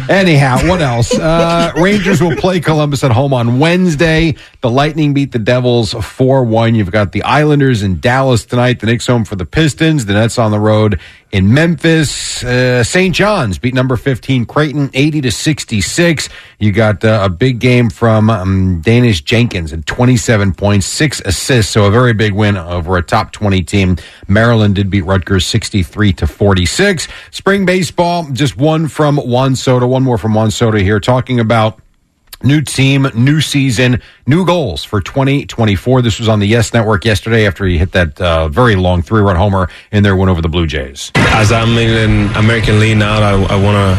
[SPEAKER 6] Anyhow, what else? Uh, Rangers will play Columbus at home on Wednesday. The Lightning beat the Devils 4 1. You've got the Islanders in Dallas tonight. The Knicks home for the Pistons. The Nets on the road in Memphis. Uh, St. John's beat number 15 Creighton 80 to 66. You got uh, a big game from um, Daniss Jenkins at 27 points, six assists. So a very big win over a top 20 team. Maryland did beat Rutgers 63 to 46. Spring baseball, just one from Juan Soto, one more from Juan Soto here, talking about new team, new season, new goals for 2024. This was on the Yes Network yesterday after he hit that uh, very long three run homer in their win over the Blue Jays.
[SPEAKER 12] As I'm in an American League now, I, I wanna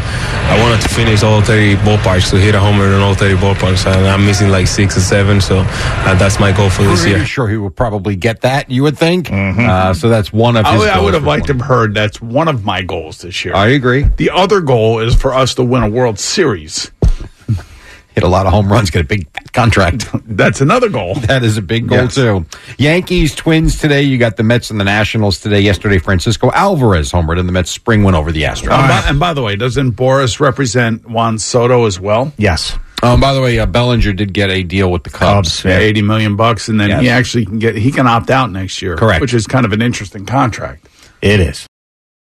[SPEAKER 12] I wanted to finish all 30 ballparks to hit a homer in all 30 ballparks, and I'm missing like six or seven, so uh, that's my goal for this
[SPEAKER 6] Pretty
[SPEAKER 12] year.
[SPEAKER 6] sure he will probably get that, you would think. Uh, so that's one of his
[SPEAKER 3] I, I would have liked to have heard that's one of my goals this year.
[SPEAKER 6] I agree.
[SPEAKER 3] The other goal is for us to win a World Series.
[SPEAKER 6] Hit a lot of home runs, get a big contract.
[SPEAKER 3] That's another goal.
[SPEAKER 6] That is a big goal
[SPEAKER 3] Yes.
[SPEAKER 6] too. Yankees, Twins today. You got the Mets and the Nationals today. Yesterday, Francisco Alvarez homered in the Mets spring win over the Astros.
[SPEAKER 3] Um, by- and by the way, doesn't Boris represent Juan Soto as well?
[SPEAKER 2] Yes.
[SPEAKER 6] Um, by the way, uh, Bellinger did get a deal with the Cubs.
[SPEAKER 3] Yeah, eighty million bucks, and then he actually can get he can opt out next year.
[SPEAKER 6] Correct.
[SPEAKER 3] which is kind of an interesting contract.
[SPEAKER 2] It is.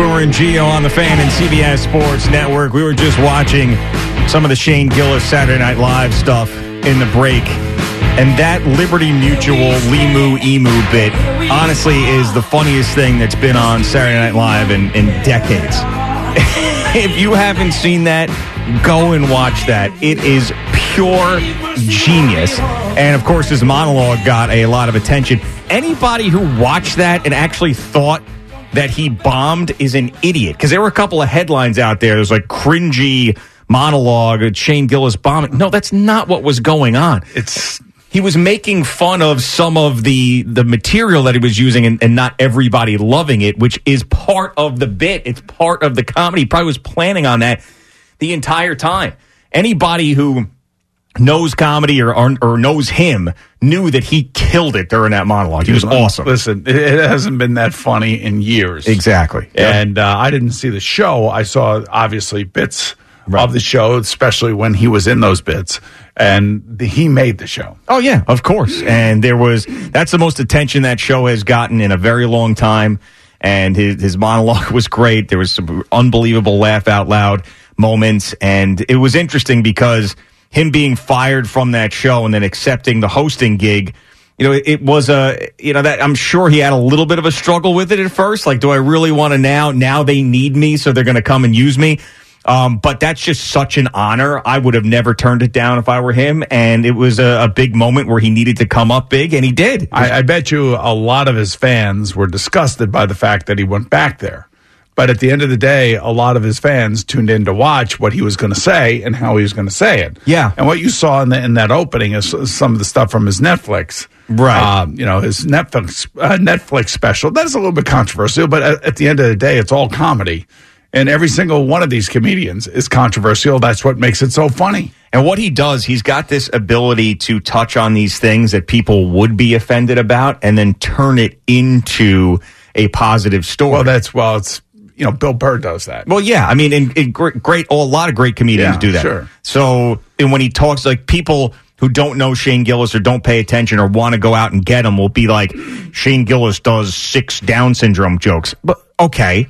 [SPEAKER 2] Boomer and Gio on the fan and CBS Sports Network. We were just watching some of the Shane Gillis Saturday Night Live stuff in the break. And that Liberty Mutual Limu Emu bit, honestly, is the funniest thing that's been on Saturday Night Live in, in decades. if you haven't seen that, go and watch that. It is pure genius. And of course, his monologue got a lot of attention. Anybody who watched that and actually thought that he bombed is an idiot. Because there were a couple of headlines out there. There's like cringy monologue of Shane Gillis bombing. No, that's not what was going on.
[SPEAKER 3] It's
[SPEAKER 2] he was making fun of some of the the material that he was using and, and not everybody loving it, which is part of the bit. It's part of the comedy. He probably was planning on that the entire time. Anybody who knows comedy or, or or knows him knew that he killed it during that monologue. He was awesome.
[SPEAKER 3] Listen, it, hasn't been that funny in years.
[SPEAKER 2] Exactly.
[SPEAKER 3] And uh, I didn't see the show. I saw obviously bits of the show, especially when he was in those bits, and the, he made the show.
[SPEAKER 2] Oh yeah, of course. And there was that's the most attention that show has gotten in a very long time. And his his monologue was great. There was some unbelievable laugh out loud moments, and it was interesting because him being fired from that show and then accepting the hosting gig. You know, it, was a, you know, that I'm sure he had a little bit of a struggle with it at first. Like, do I really want to now? Now they need me, so they're going to come and use me. Um, but that's just such an honor. I would have never turned it down if I were him. And it was a, a big moment where he needed to come up big, and he did.
[SPEAKER 3] I, I bet you a lot of his fans were disgusted by the fact that he went back there. But at the end of the day, a lot of his fans tuned in to watch what he was going to say and how he was going to say it.
[SPEAKER 2] Yeah.
[SPEAKER 3] And what you saw in, the, in that opening is some of the stuff from his Netflix.
[SPEAKER 2] Right.
[SPEAKER 3] Um, you know, his Netflix uh, Netflix special. That is a little bit controversial, but at, at the end of the day, it's all comedy. And every single one of these comedians is controversial. That's what makes it so funny.
[SPEAKER 2] And what he does, he's got this ability to touch on these things that people would be offended about and then turn it into a positive story.
[SPEAKER 3] Well, that's, well, it's, you know, Bill Burr does that.
[SPEAKER 2] Well, yeah, I mean, and, and great, great, oh, a lot of great comedians
[SPEAKER 3] Yeah,
[SPEAKER 2] do that.
[SPEAKER 3] sure.
[SPEAKER 2] So, and when he talks, like people who don't know Shane Gillis or don't pay attention or want to go out and get him will be like, Shane Gillis does six Down syndrome jokes. But okay,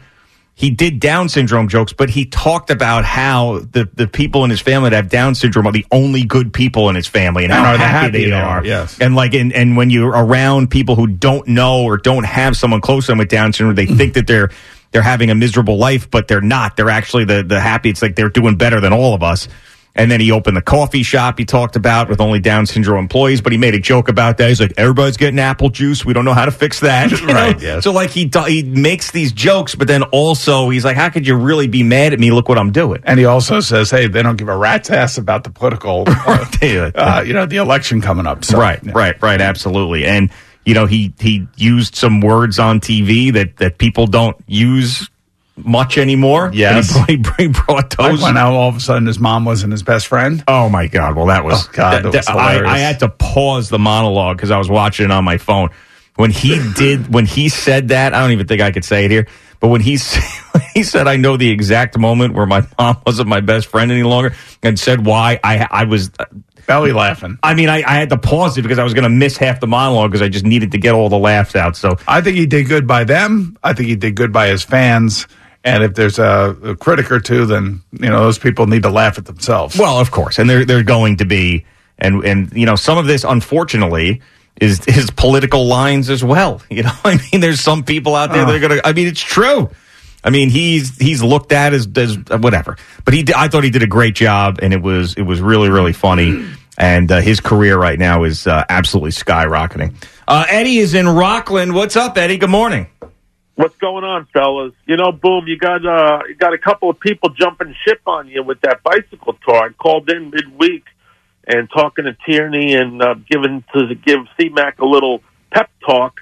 [SPEAKER 2] he did Down syndrome jokes, but he talked about how the the people in his family that have Down syndrome are the only good people in his family and,
[SPEAKER 3] And
[SPEAKER 2] how happy,
[SPEAKER 3] happy
[SPEAKER 2] they
[SPEAKER 3] they
[SPEAKER 2] are.
[SPEAKER 3] are, yes.
[SPEAKER 2] And like, and, and when you're around people who don't know or don't have someone close to them with Down syndrome, they mm-hmm. think that they're they're having a miserable life, but they're not. They're actually the the happy. It's like they're doing better than all of us. And then he opened the coffee shop he talked about with only Down syndrome employees, but he made a joke about that. He's like, everybody's getting apple juice. We don't know how to fix that.
[SPEAKER 3] Right, yes.
[SPEAKER 2] So like he he makes these jokes, but then also he's like, how could you really be mad at me? Look what I'm doing.
[SPEAKER 3] And he also says, hey, they don't give a rat's ass about the political, uh, uh, you know, the election coming up. So,
[SPEAKER 2] right, right, right, absolutely. And you know, he he used some words on TV that that people don't use much anymore.
[SPEAKER 3] Yes.
[SPEAKER 2] And he, brought- he brought
[SPEAKER 3] Like
[SPEAKER 2] those.
[SPEAKER 3] when now all of a sudden his mom wasn't his best friend.
[SPEAKER 2] Oh my God! Well, that was
[SPEAKER 3] Oh, God, that was
[SPEAKER 2] I. I had to pause the monologue because I was watching it on my phone. When he did, when he said that, I don't even think I could say it here. But when he he said, "I know the exact moment where my mom wasn't my best friend any longer," and said why, I I was
[SPEAKER 3] belly laughing.
[SPEAKER 2] I mean, I, I had to pause it because I was going to miss half the monologue because I just needed to get all the laughs out. So
[SPEAKER 3] I think he did good by them. I think he did good by his fans. And if there's a, a critic or two, then you know those people need to laugh at themselves.
[SPEAKER 2] Well, of course, and they're they're going to be, and and you know some of this, unfortunately, is his political lines as well. You know, I mean, there's some people out there that are going to. I mean, it's true. I mean, he's he's looked at as as whatever, but he I thought he did a great job, and it was it was really really funny. And uh, his career right now is uh, absolutely skyrocketing. Uh, Eddie is in Rockland. What's up, Eddie? Good morning.
[SPEAKER 13] What's going on, fellas? You know, boom, you got uh, you got a couple of people jumping ship on you with that bicycle tour. I called in midweek and talking to Tierney and uh, giving to give C-Mac a little pep talk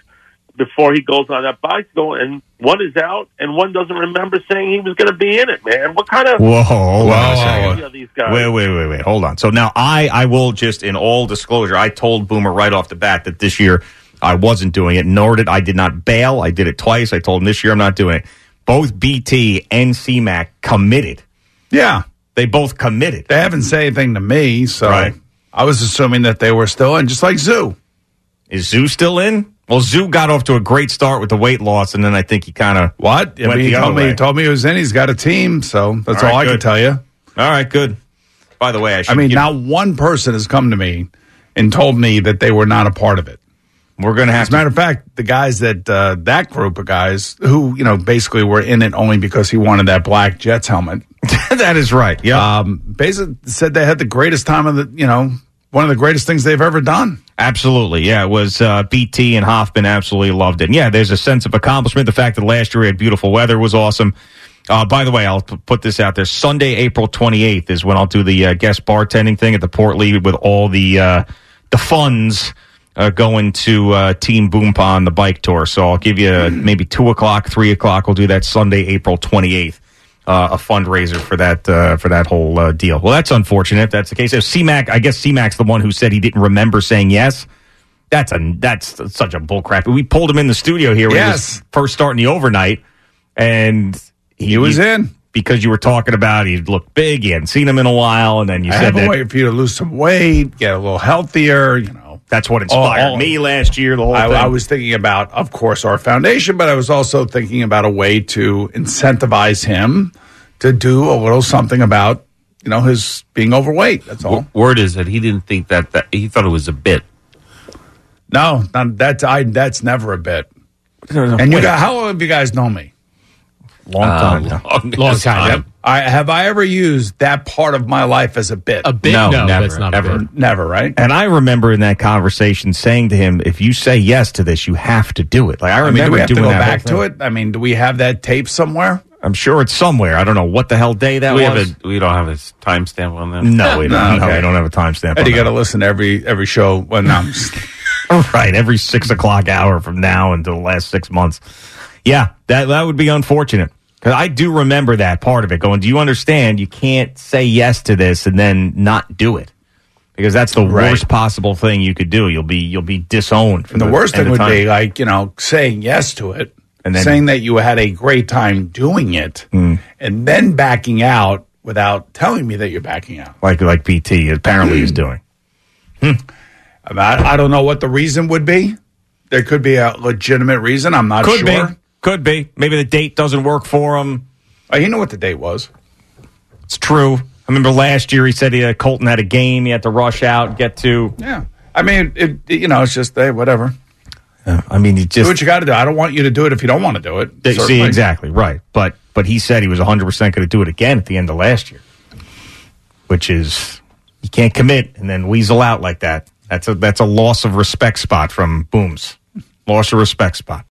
[SPEAKER 13] before he goes on that bicycle. And one is out, and one doesn't remember saying he was going to be in it. Man, what kind of
[SPEAKER 2] Whoa, hold on a
[SPEAKER 13] Whoa.
[SPEAKER 2] second.
[SPEAKER 13] These guys.
[SPEAKER 2] Wait, wait, wait, wait. Hold on. So now I, I will just, in all disclosure, I told Boomer right off the bat that this year I wasn't doing it, nor did I did not bail. I did it twice. I told him this year I'm not doing it. Both BT and CMAC committed.
[SPEAKER 3] Yeah,
[SPEAKER 2] they both committed.
[SPEAKER 3] They haven't said anything to me, so
[SPEAKER 2] Right.
[SPEAKER 3] I was assuming that they were still in, just like Zoo.
[SPEAKER 2] Is Zoo still in? Well, Zoo got off to a great start with the weight loss, and then I think he kind of
[SPEAKER 3] what? I mean, he told me, he told me he was in. He's got a team, so that's all,
[SPEAKER 2] All right,
[SPEAKER 3] I can tell you.
[SPEAKER 2] All right, good. By the way, I should
[SPEAKER 3] I mean, not one person has come to me and told me that they were not a part of it.
[SPEAKER 2] We're going to have
[SPEAKER 3] As a matter of fact, the guys that uh, that group of guys who you know basically were in it only because he wanted that black Jets helmet.
[SPEAKER 2] that is right. Yeah.
[SPEAKER 3] Um, basically said they had the greatest time of the you know one of the greatest things they've ever done.
[SPEAKER 2] Absolutely. Yeah, it was uh, BT and Hoffman absolutely loved it. And yeah, there's a sense of accomplishment. The fact that last year we had beautiful weather was awesome. Uh, by the way, I'll put this out there. Sunday, April 28th is when I'll do the uh, guest bartending thing at the Port Lee with all the uh, the funds uh, going to uh, Team Boom on the bike tour. So I'll give you maybe 2 o'clock, 3 o'clock. We'll do that Sunday, April 28th. Uh, a fundraiser for that uh, for that whole uh, deal. Well, that's unfortunate. If that's the case. If CMAC, I guess CMAC's the one who said he didn't remember saying yes. That's a that's such a bullcrap. We pulled him in the studio here when he was
[SPEAKER 3] Yes.
[SPEAKER 2] first starting the overnight, and he,
[SPEAKER 3] was in.
[SPEAKER 2] because you were talking about he looked big. You hadn't seen him in a while, and then you
[SPEAKER 3] I
[SPEAKER 2] said
[SPEAKER 3] have a
[SPEAKER 2] that
[SPEAKER 3] way for you to lose some weight, get a little healthier. You know,
[SPEAKER 2] that's what oh, inspired
[SPEAKER 3] All- all-
[SPEAKER 2] me last year. The whole
[SPEAKER 3] I,
[SPEAKER 2] thing.
[SPEAKER 3] I was thinking about, of course, our foundation, but I was also thinking about a way to incentivize him to do a little something about, you know, his being overweight. That's all.
[SPEAKER 14] Word is that he didn't think that, that he thought it was a bit.
[SPEAKER 3] No, not, that's I. That's never a bit. And you got how long have you guys known me?
[SPEAKER 2] Um, long time. now.
[SPEAKER 14] long,
[SPEAKER 5] Long time. Yep.
[SPEAKER 3] I have I ever used that part of my life as a bit?
[SPEAKER 5] A bit?
[SPEAKER 2] No,
[SPEAKER 5] No,
[SPEAKER 2] never,
[SPEAKER 5] that's not
[SPEAKER 2] ever.
[SPEAKER 5] a bit.
[SPEAKER 3] Never, right?
[SPEAKER 2] And I remember in that conversation saying to him, "If you say yes to this, you have to do it." Like I
[SPEAKER 3] I mean,
[SPEAKER 2] remember
[SPEAKER 3] do we have to
[SPEAKER 2] doing
[SPEAKER 3] go
[SPEAKER 2] that
[SPEAKER 3] back to it? I mean, do we have that tape somewhere?
[SPEAKER 2] I'm sure it's somewhere. I don't know what the hell day that
[SPEAKER 14] we
[SPEAKER 2] was.
[SPEAKER 14] have a we don't have a timestamp on that.
[SPEAKER 2] no, we don't.
[SPEAKER 3] No,
[SPEAKER 2] No, we don't have a timestamp.
[SPEAKER 3] And
[SPEAKER 2] on
[SPEAKER 3] you got to listen to every every show. Well, no,
[SPEAKER 2] right every six o'clock hour from now until the last six months. Yeah, that that would be unfortunate because I do remember that part of it. Going, do you understand? You can't say yes to this and then not do it because that's the
[SPEAKER 3] Right.
[SPEAKER 2] worst possible thing you could do. You'll be you'll be disowned.
[SPEAKER 3] And the, worst thing would
[SPEAKER 2] time.
[SPEAKER 3] be like, you know, saying yes to it
[SPEAKER 2] And then-
[SPEAKER 3] saying that you had a great time doing it
[SPEAKER 2] Hmm.
[SPEAKER 3] and then backing out without telling me that you're backing out.
[SPEAKER 2] like like BT apparently is doing.
[SPEAKER 3] I, I, I don't know what the reason would be. There could be a legitimate reason. I'm not
[SPEAKER 2] Could
[SPEAKER 3] sure.
[SPEAKER 2] be, could be. Maybe the date doesn't work for him.
[SPEAKER 3] Oh, you know what the date was?
[SPEAKER 2] It's true. I remember last year he said he had, Colton had a game he had to rush out get to.
[SPEAKER 3] Yeah. I mean, it, it- you know, it's just, hey, whatever.
[SPEAKER 2] Uh, I mean, he
[SPEAKER 3] do
[SPEAKER 2] just
[SPEAKER 3] what you got to do. I don't want you to do it if you don't want to do it.
[SPEAKER 2] They- See, exactly right. But but he said he was 100 percent going to do it again at the end of last year, which is you can't commit and then weasel out like that. That's a that's a loss of respect spot from Booms. Loss of respect spot.